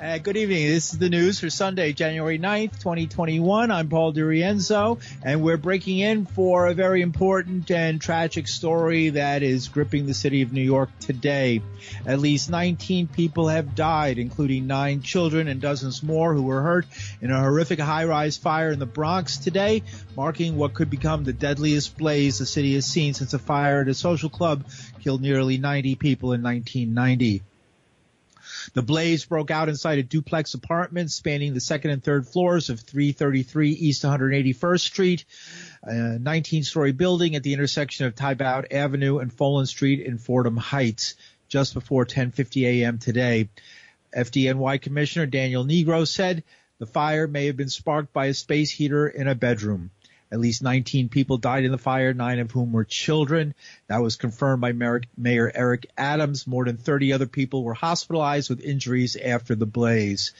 Uh, good evening. This is the news for Sunday, January 9th, 2021. I'm Paul DiRienzo, and we're breaking in for a very important and tragic story that is gripping the city of New York today. At least 19 people have died, including nine children and dozens more who were hurt in a horrific high-rise fire in the Bronx today, marking what could become the deadliest blaze the city has seen since a fire at a social club killed nearly 90 people in 1990. The blaze broke out inside a duplex apartment spanning the second and third floors of 333 East 181st Street, a 19-story building at the intersection of Tiebout Avenue and Follen Street in Fordham Heights, just before 10:50 a.m. today. FDNY Commissioner Daniel Nigro said the fire may have been sparked by a space heater in a bedroom. At least 19 people died in the fire, nine of whom were children. That was confirmed by Mayor Eric Adams. More than 30 other people were hospitalized with injuries after the blaze.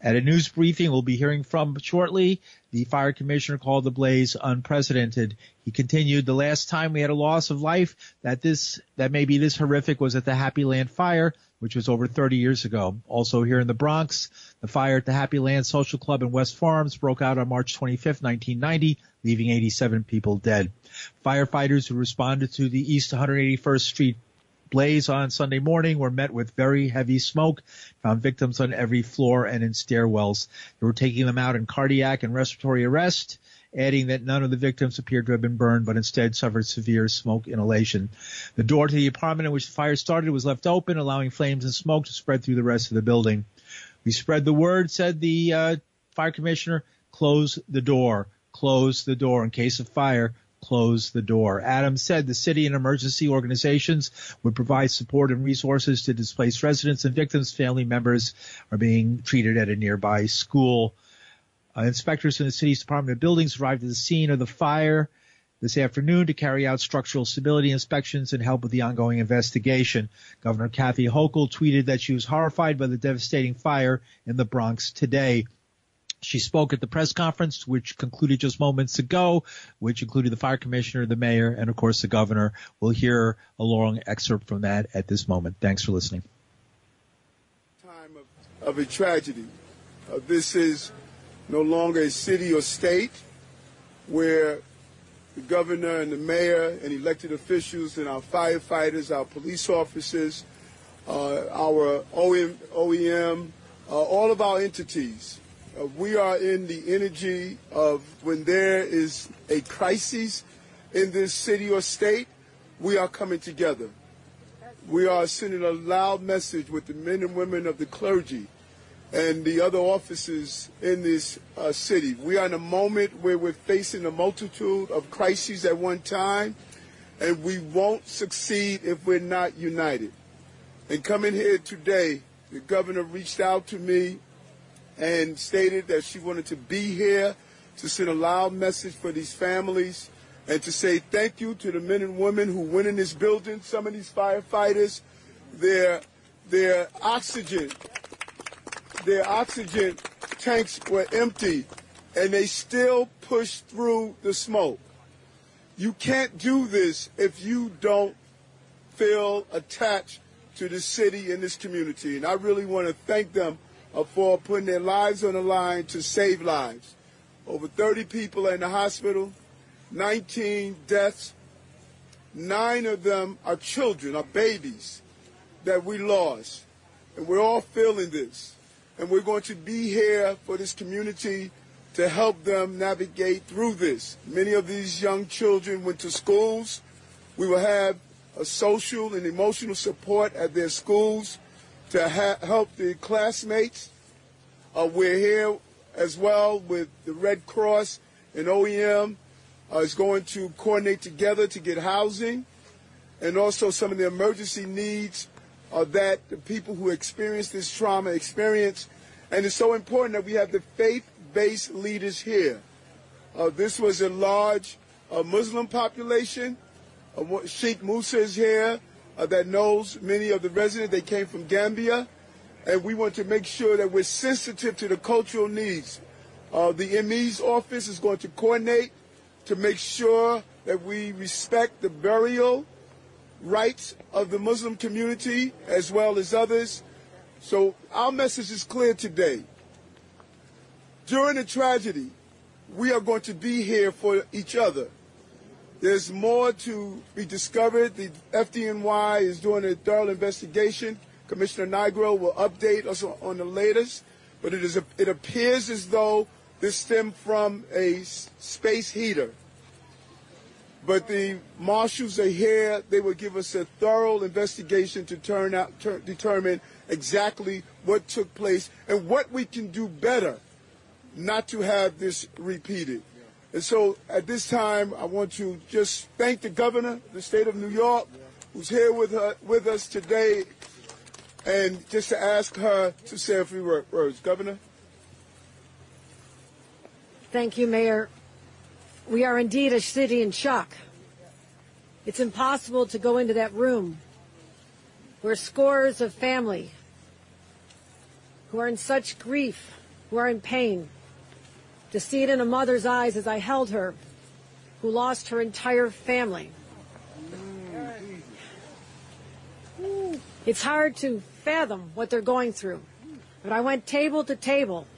At a news briefing we'll be hearing from shortly, the fire commissioner called the blaze unprecedented. He continued, the last time we had a loss of life that this, that may be this horrific was at the Happy Land fire, which was over 30 years ago. Also here in the Bronx, the fire at the Happy Land Social Club in West Farms broke out on March 25, 1990, leaving 87 people dead. Firefighters who responded to the East 181st Street blaze on Sunday morning were met with very heavy smoke, found victims on every floor and in stairwells. They were taking them out in cardiac and respiratory arrest, adding that none of the victims appeared to have been burned, but instead suffered severe smoke inhalation. The door to the apartment in which the fire started was left open, allowing flames and smoke to spread through the rest of the building. We spread the word, said the uh, fire commissioner, close the door, close the door in case of fire close the door. Adams said the city and emergency organizations would provide support and resources to displaced residents and victims' family members are being treated at a nearby school. Uh, inspectors from the city's Department of Buildings arrived at the scene of the fire this afternoon to carry out structural stability inspections and help with the ongoing investigation. Governor Kathy Hochul tweeted that she was horrified by the devastating fire in the Bronx today. She spoke at the press conference, which concluded just moments ago, which included the fire commissioner, the mayor, and of course the governor. We'll hear a long excerpt from that at this moment. Thanks for listening. Time of, of a tragedy. Uh, this is no longer a city or state where the governor and the mayor and elected officials and our firefighters, our police officers, uh, our OEM, OEM uh, all of our entities uh, we are in the energy of when there is a crisis in this city or state, we are coming together. We are sending a loud message with the men and women of the clergy and the other officers in this uh, city. We are in a moment where we're facing a multitude of crises at one time, and we won't succeed if we're not united. And coming here today, the governor reached out to me and stated that she wanted to be here to send a loud message for these families and to say thank you to the men and women who went in this building. Some of these firefighters, their their oxygen, their oxygen tanks were empty, and they still pushed through the smoke. You can't do this if you don't feel attached to the city and this community. And I really want to thank them for putting their lives on the line to save lives. Over 30 people are in the hospital, 19 deaths. Nine of them are children, are babies that we lost. And we're all feeling this. And we're going to be here for this community to help them navigate through this. Many of these young children went to schools. We will have a social and emotional support at their schools to help the classmates. Uh, we're here as well with the Red Cross and OEM uh, is going to coordinate together to get housing and also some of the emergency needs uh, that the people who experience this trauma experience. And it's so important that we have the faith-based leaders here. Uh, this was a large uh, Muslim population. Uh, Sheikh Musa is here uh, that knows many of the residents. They came from Gambia, and we want to make sure that we're sensitive to the cultural needs. Uh, the ME's office is going to coordinate to make sure that we respect the burial rites of the Muslim community as well as others So our message is clear today. During the tragedy, we are going to be here for each other. There's more to be discovered. The FDNY is doing a thorough investigation. Commissioner Nigro will update us on the latest, but it, is it appears as though this stemmed from a space heater. But the marshals are here. They will give us a thorough investigation to turn out, ter- determine exactly what took place and what we can do better not to have this repeated. And so at this time, I want to just thank the governor of the state of New York, who's here with, her, with us today, and just to ask her to say a few words. Governor? Thank you, Mayor. We are indeed a city in shock. It's impossible to go into that room where scores of family who are in such grief, who are in pain, to see it in a mother's eyes as I held her, who lost her entire family. It's hard to fathom what they're going through. But I went table to table,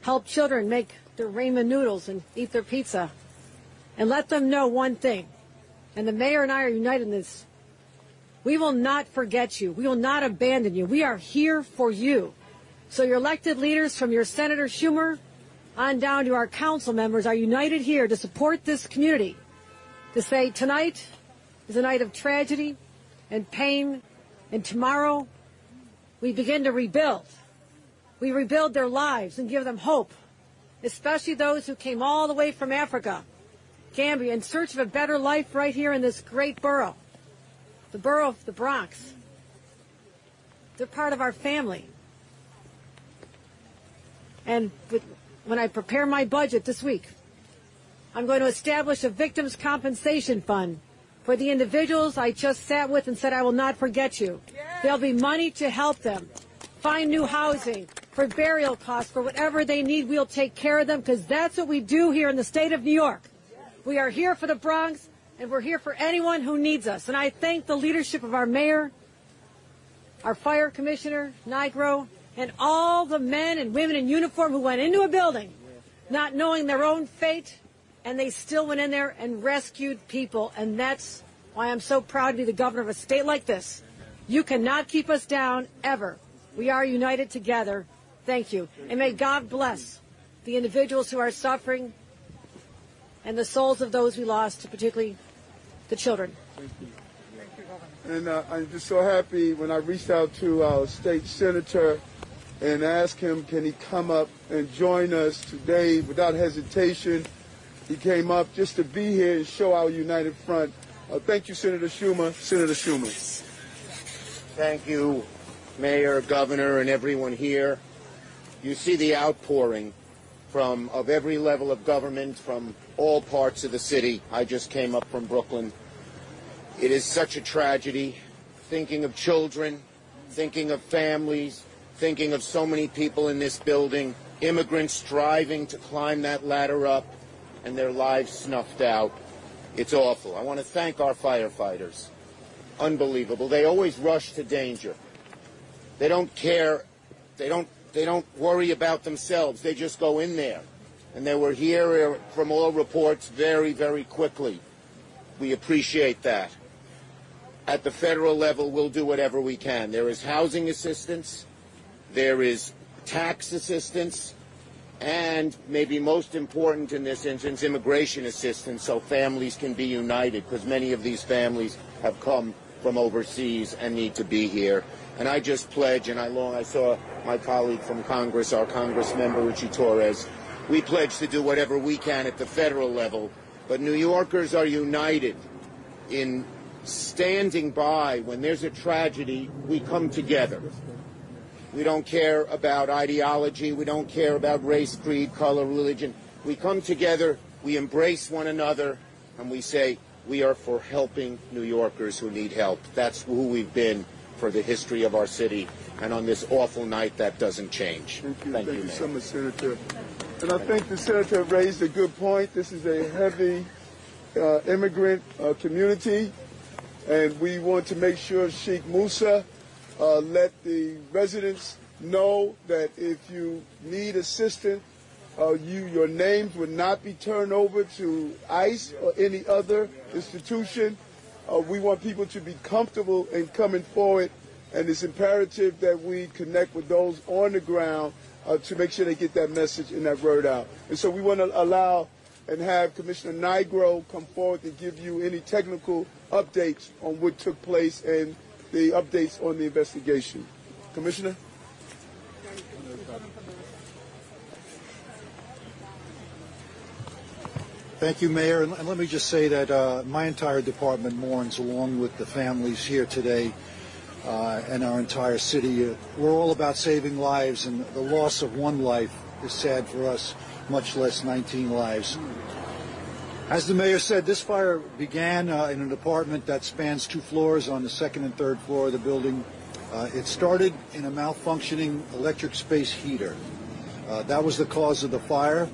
helped children make their ramen noodles and eat their pizza, and let them know one thing. And the mayor and I are united in this. We will not forget you. We will not abandon you. We are here for you. So your elected leaders from your Senator Schumer on down to our council members are united here to support this community, to say tonight is a night of tragedy and pain, and tomorrow we begin to rebuild. We rebuild their lives and give them hope, especially those who came all the way from Africa, Gambia, in search of a better life right here in this great borough, the borough of the Bronx. They're part of our family. And with when I prepare my budget this week. I'm going to establish a victims compensation fund for the individuals I just sat with and said I will not forget you. There'll be money to help them find new housing, for burial costs, for whatever they need. We'll take care of them because that's what we do here in the state of New York. We are here for the Bronx and we're here for anyone who needs us. And I thank the leadership of our mayor, our fire commissioner, Nigro, and all the men and women in uniform who went into a building not knowing their own fate, and they still went in there and rescued people. And that's why I'm so proud to be the governor of a state like this. You cannot keep us down ever. We are united together. Thank you. And may God bless the individuals who are suffering and the souls of those we lost, particularly the children. Thank you. Thank you, And uh, I'm just so happy when I reached out to our state senator and ask him, can he come up and join us today without hesitation. He came up just to be here and show our united front. Uh, thank you, Senator Schumer. Senator Schumer. Thank you, Mayor, Governor, and everyone here. You see the outpouring from of every level of government from all parts of the city. I just came up from Brooklyn. It is such a tragedy. Thinking of children, thinking of families, thinking of so many people in this building, immigrants striving to climb that ladder up, and their lives snuffed out. It's awful. I want to thank our firefighters. Unbelievable. They always rush to danger. They don't care. They don't. They don't worry about themselves. They just go in there. And they were here uh, from all reports very, very quickly. We appreciate that. At the federal level, we'll do whatever we can. There is housing assistance. There is tax assistance, and maybe most important in this instance, immigration assistance so families can be united because many of these families have come from overseas and need to be here. And I just pledge, and I long I saw my colleague from Congress, our Congress member Richie Torres, we pledge to do whatever we can at the federal level. But New Yorkers are united in standing by when there's a tragedy, we come together. We don't care about ideology. We don't care about race, creed, color, religion. We come together, we embrace one another, and we say, we are for helping New Yorkers who need help. That's who we've been for the history of our city. And on this awful night, that doesn't change. Thank you. Thank, Thank you, you so much, Senator. And I think the Senator raised a good point. This is a heavy uh, immigrant uh, community, and we want to make sure Sheikh Musa uh, let the residents know that if you need assistance, uh, you your names would not be turned over to ICE or any other institution. Uh, we want people to be comfortable in coming forward, and it's imperative that we connect with those on the ground uh, to make sure they get that message and that word out. And so we want to allow and have Commissioner Nigro come forward and give you any technical updates on what took place and the updates on the investigation. Commissioner? Thank you, Mayor. And let me just say that uh, my entire department mourns along with the families here today uh, and our entire city. Uh, we're all about saving lives, and the loss of one life is sad for us, much less 19 lives. As the mayor said, this fire began uh, in an apartment that spans two floors on the second and third floor of the building. Uh, it started in a malfunctioning electric space heater. Uh, that was the cause of the fire.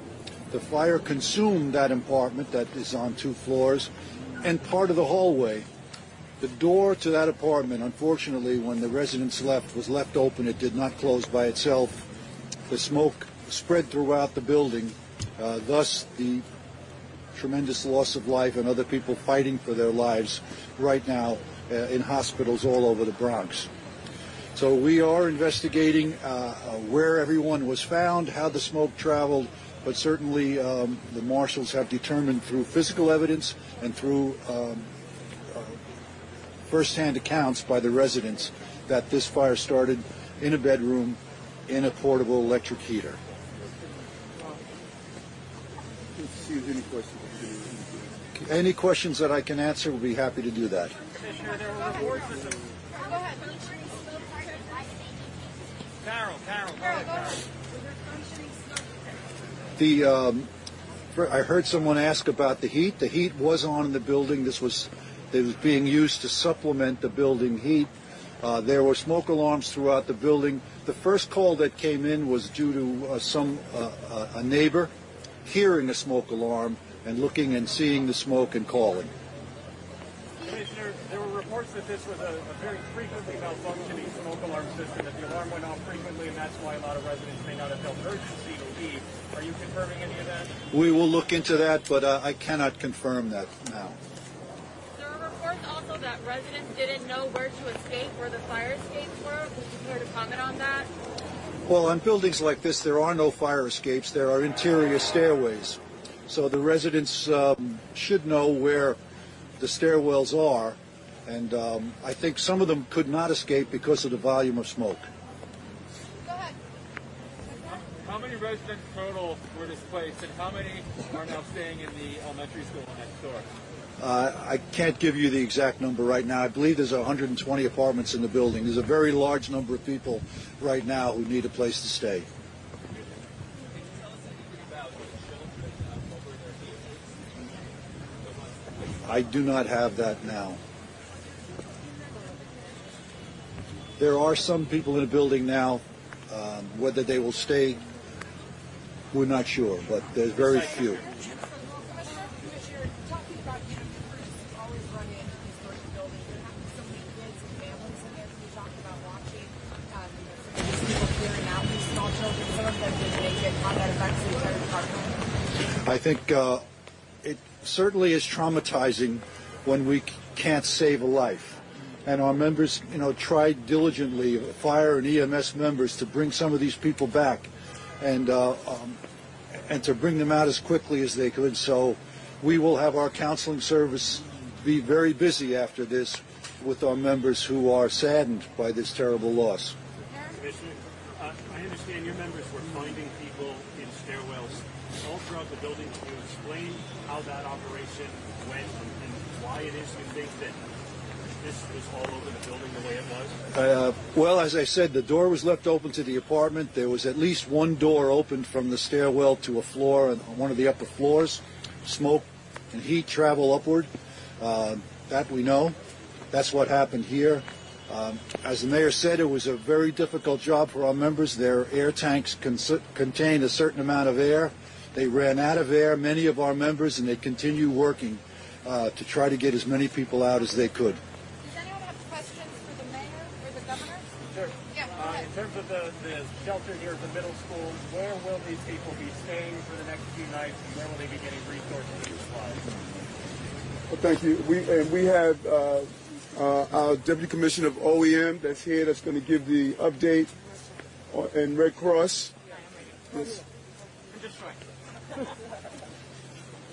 The fire consumed that apartment that is on two floors and part of the hallway. The door to that apartment, unfortunately, when the residents left, was left open. It did not close by itself. The smoke spread throughout the building. Uh, thus, the tremendous loss of life and other people fighting for their lives right now uh, in hospitals all over the Bronx. So we are investigating uh, where everyone was found, how the smoke traveled, but certainly um, the marshals have determined through physical evidence and through um, uh, firsthand accounts by the residents that this fire started in a bedroom in a portable electric heater. Any questions? Any questions that I can answer, we'll be happy to do that. Carol, Carol, go ahead, Carol. The um, I heard someone ask about the heat. The heat was on in the building. This was it was being used to supplement the building heat. Uh, there were smoke alarms throughout the building. The first call that came in was due to uh, some uh, uh a neighbor hearing a smoke alarm and looking and seeing the smoke and calling. Commissioner, there were reports that this was a, a, very frequently malfunctioning smoke alarm system, that the alarm went off frequently, and that's why a lot of residents may not have felt urgency to leave. Are you confirming any of that? We will look into that, but uh, I cannot confirm that now. There are reports also that residents didn't know where to escape, where the fire escapes were. Would you care to comment on that? Well, on buildings like this, there are no fire escapes. There are interior stairways. So the residents um, should know where the stairwells are, and um, I think some of them could not escape because of the volume of smoke. How many residents total were displaced, and how many are now staying in the elementary school next door? Uh, I can't give you the exact number right now. I believe there's 120 apartments in the building. There's a very large number of people right now who need a place to stay. I do not have that now. There are some people in the building now. Um, whether they will stay, we're not sure, but there's very few. I think uh, it certainly is traumatizing when we can't save a life. And our members, you know, tried diligently, fire and EMS members, to bring some of these people back, and uh, um, and to bring them out as quickly as they could. So, we will have our counseling service be very busy after this with our members who are saddened by this terrible loss. Commissioner, uh, I understand your members were finding people in stairwells throughout the building. Can you explain how that operation went and why it is you think that this was all over the building the way it was? Uh, well, as I said, the door was left open to the apartment. There was at least one door opened from the stairwell to a floor on one of the upper floors. Smoke and heat travel upward. Uh, that we know. That's what happened here. Um, as the mayor said, it was a very difficult job for our members. Their air tanks contained a certain amount of air. They ran out of air, many of our members, and they continue working uh, to try to get as many people out as they could. Does anyone have questions for the mayor or the governor? In terms of the, the shelter here at the middle school, where will these people be staying for the next few nights, and where will they be getting resources and supplies? Well, thank you. We and we have uh, uh, our deputy commissioner of OEM that's here. That's going to give the update on, and Red Cross. Yes.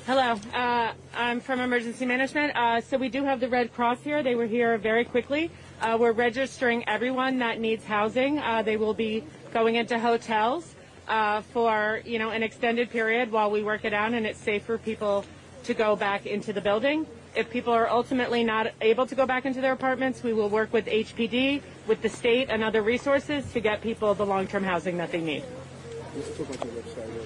Hello, uh, I'm from Emergency Management. Uh, so we do have the Red Cross here. They were here very quickly. Uh, we're registering everyone that needs housing. Uh, they will be going into hotels uh, for you know an extended period while we work it out, and it's safe for people to go back into the building. If people are ultimately not able to go back into their apartments, we will work with HPD, with the state, and other resources to get people the long-term housing that they need.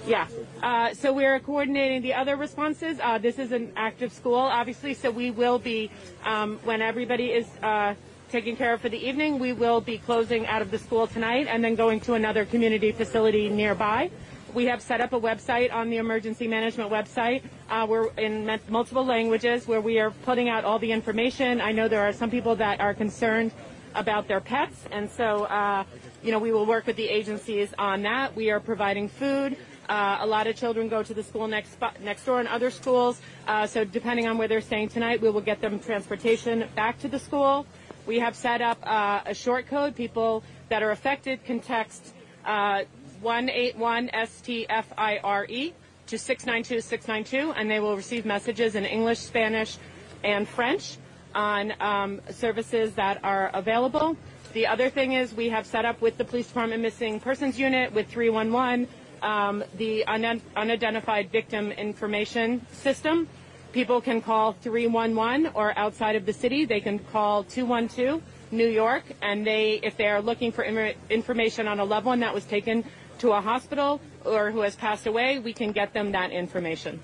Yeah. Uh, so we're coordinating the other responses. Uh, this is an active school, obviously, so we will be, um, when everybody is uh, taken care of for the evening, we will be closing out of the school tonight and then going to another community facility nearby. We have set up a website on the emergency management website. Uh, we're in multiple languages where we are putting out all the information. I know there are some people that are concerned about their pets, and so uh, you know we will work with the agencies on that. We are providing food. Uh, a lot of children go to the school next next door and other schools. Uh, so depending on where they're staying tonight, we will get them transportation back to the school. We have set up uh, a short code. People that are affected can text uh, 181-STFIRE to 692-692, and they will receive messages in English, Spanish, and French on um, services that are available. The other thing is we have set up with the Police Department Missing Persons Unit, with 311, um, the un- unidentified victim information system. People can call 311 or outside of the city, they can call 212 New York, and they, if they are looking for im- information on a loved one that was taken to a hospital or who has passed away, we can get them that information.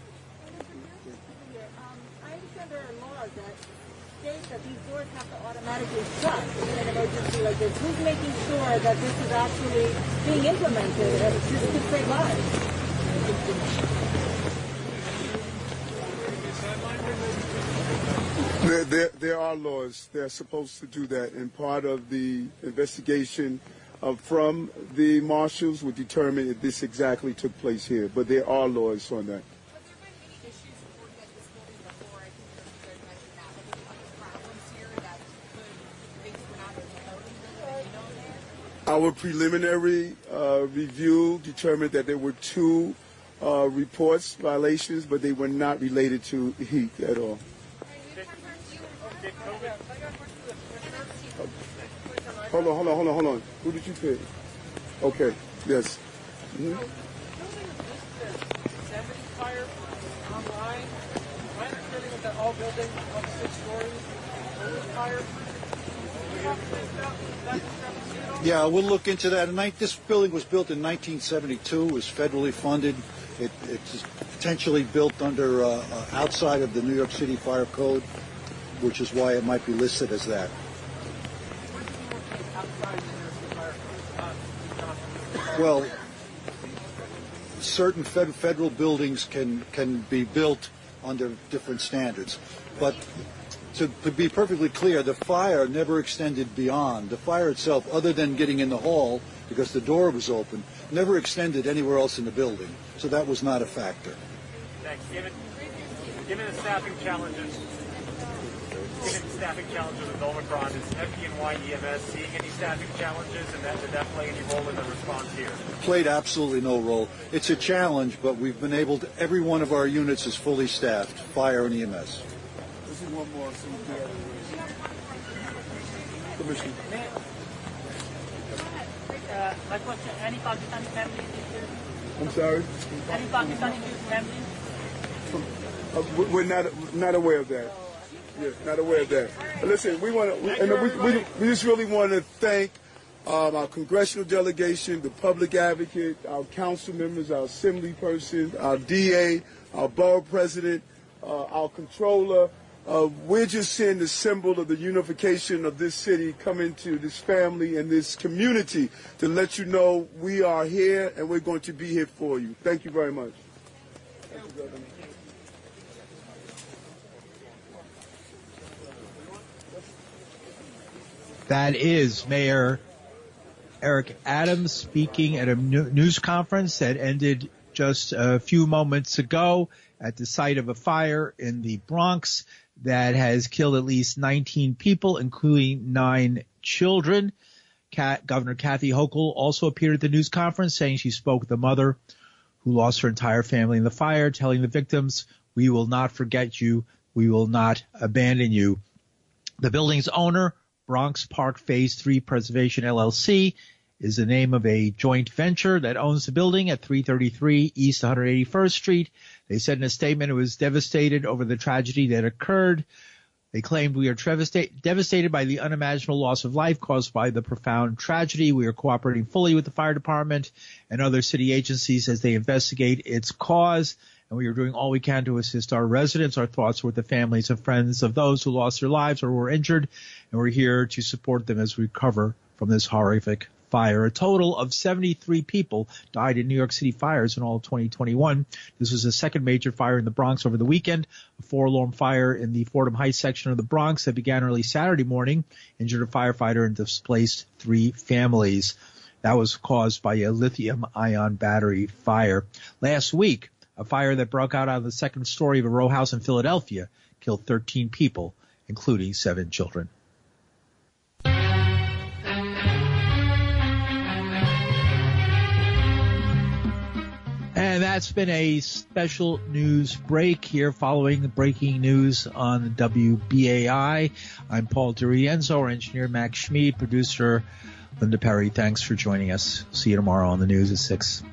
I understand there are laws that state that these doors Who's making sure that this is actually being implemented? There, there, there are laws. They're supposed to do that, and part of the investigation uh, from the marshals will determine if this exactly took place here. But there are laws on that. Our preliminary uh, review determined that there were two uh, reports violations, but they were not related to heat at all. Hold on, hold on, hold on, hold on. Who did you pick? Okay, yes. Is that all buildings of six stories fire. Yeah, we'll look into that. And This building was built in 1972, was federally funded. It, it's potentially built under, uh, uh, outside of the New York City Fire Code, which is why it might be listed as that. Well, certain fed, federal buildings can, can be built under different standards. But to, to be perfectly clear, the fire never extended beyond. The fire itself, other than getting in the hall because the door was open, never extended anywhere else in the building. So that was not a factor. Thanks. Given, given the staffing challenges, given the staffing challenges with Omicron, is FDNY EMS seeing any staffing challenges, and that, did that play any role in the response here? Played absolutely no role. It's a challenge, but we've been able to, every one of our units is fully staffed, fire and EMS. One more. So we do Commissioner. Uh, my question, any Pakistani families? I'm sorry. Any Pakistani families? Uh, we- we're not not aware of that. Yeah, not aware of that. But listen, we want to, and we, we, we just really want to thank um, our congressional delegation, the public advocate, our council members, our assembly person, our DA, our borough president, uh, our controller. Uh, we're just seeing the symbol of the unification of this city coming to this family and this community to let you know we are here and we're going to be here for you. Thank you very much. That is Mayor Eric Adams speaking at a news conference that ended just a few moments ago at the site of a fire in the Bronx that has killed at least 19 people, including nine children. Governor Kathy Hochul also appeared at the news conference saying she spoke with the mother who lost her entire family in the fire, telling the victims, we will not forget you. We will not abandon you. The building's owner, Bronx Park Phase 3 Preservation LLC, is the name of a joint venture that owns the building at 333 East 181st Street. They said in a statement it was devastated over the tragedy that occurred. They claimed we are devastated by the unimaginable loss of life caused by the profound tragedy. We are cooperating fully with the fire department and other city agencies as they investigate its cause. And we are doing all we can to assist our residents. Our thoughts with the families and friends of those who lost their lives or were injured. And we're here to support them as we recover from this horrific fire. A total of 73 people died in New York City fires in all of 2021. This was the second major fire in the Bronx over the weekend. A four-alarm fire in the Fordham Heights section of the Bronx that began early Saturday morning injured a firefighter and displaced three families. That was caused by a lithium ion battery fire. Last week, a fire that broke out on the second story of a row house in Philadelphia killed 13 people, including seven children. And that's been a special news break here following the breaking news on WBAI. I'm Paul DiRienzo, our engineer Max Schmid, producer Linda Perry. Thanks for joining us. See you tomorrow on the news at 6.